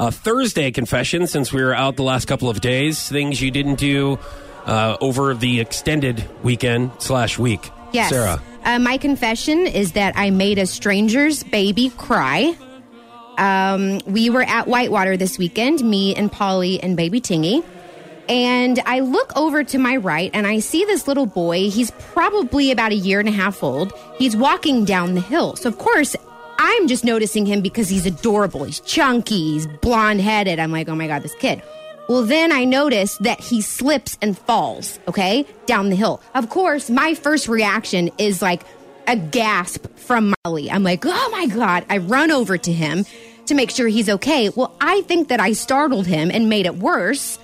uh, Thursday confession since we were out the last couple of days. Things you didn't do uh, over the extended weekend slash week. Yes. Sarah. Uh, my confession is that I made a stranger's baby cry. Um, we were at Whitewater this weekend, me and Polly and baby Tingy. And I look over to my right and I see this little boy. He's probably about a year and a half old. He's walking down the hill. So, of course, I'm just noticing him because he's adorable. He's chunky, he's blonde headed. I'm like, oh my God, this kid. Well, then I notice that he slips and falls, okay, down the hill. Of course, my first reaction is like a gasp from Molly. I'm like, oh my God. I run over to him to make sure he's okay. Well, I think that I startled him and made it worse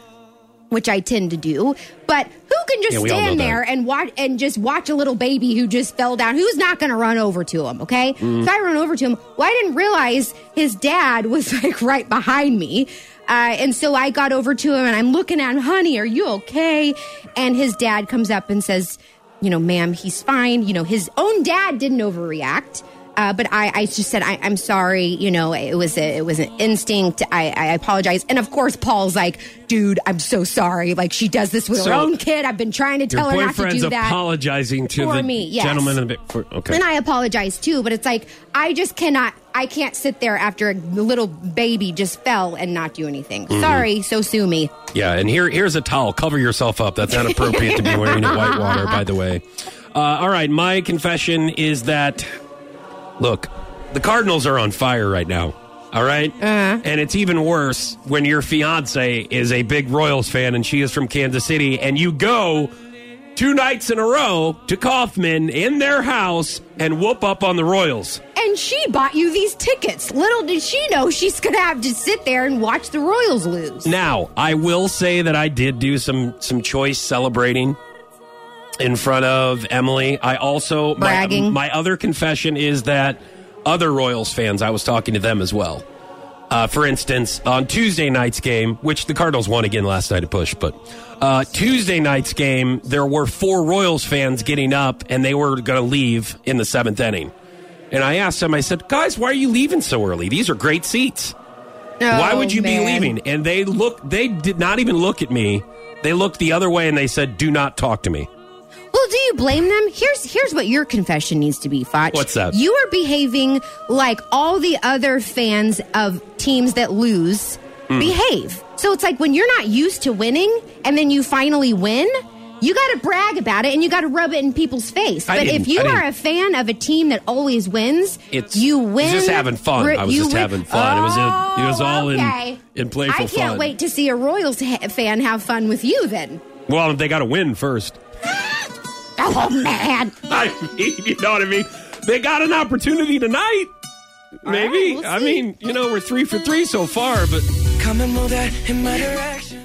which I tend to do. But who can just Yeah, stand that. there and watch and just watch a little baby who just fell down? Who's not going to run over to him? Okay, Mm. so I run over to him. Well, I didn't realize his dad was like right behind me. Uh, and so I got over to him and I'm looking at him, honey, are you okay? And his dad comes up and says, you know, ma'am, he's fine. You know, his own dad didn't overreact. Uh, but I, I just said I, I'm sorry. You know, it was a, it was an instinct. I, I apologize. And of course, Paul's like, dude, I'm so sorry. Like she does this with So, her own kid. I've been trying to tell her not to do that. apologizing to For the me, yes. gentleman. In the, for, okay. And I apologize too, but it's like I just cannot. I can't sit there after a little baby just fell and not do anything. Mm-hmm. Sorry, so sue me. Yeah, and here here's a towel. Cover yourself up. That's inappropriate to be wearing at Whitewater, by the way. Uh, all right, my confession is that look, the Cardinals are on fire right now. All right? Uh-huh. and it's even worse when your fiance is a big Royals fan and she is from Kansas City, and you go two nights in a row to Kauffman in their house and whoop up on the Royals. And she bought you these tickets. Little did she know she's going to have to sit there and watch the Royals lose. Now, I will say that I did do some some choice celebrating in front of Emily. I also my, Bragging. my other confession is that other Royals fans, I was talking to them as well. Uh, for instance, on Tuesday night's game, which the Cardinals won again last night to push, but uh, Tuesday night's game, there were four Royals fans getting up and they were going to leave in the seventh inning. And I asked them, I said, guys, why are you leaving so early? These are great seats. Why would you be Oh, leaving? And they look they did not even look at me. They looked the other way and they said, "Do not talk to me." Well, do you blame them? Here's here's what your confession needs to be, Foch. What's up? You are behaving like all the other fans of teams that lose Hmm. behave. So it's like when you're not used to winning and then you finally win, you got to brag about it and you got to rub it in people's face. I but if you are a fan of a team that always wins, It's you win. Just having fun. I was just win- having fun. it was in, it was all Oh, okay. in in playful I can't fun. wait to see a Royals ha- fan have fun with you then. Well, they got to win first. Oh man. I mean, you know what I mean? They got an opportunity tonight. Maybe. right, we'll I mean, you know, we're three for three so far, but Come and move that in my direction.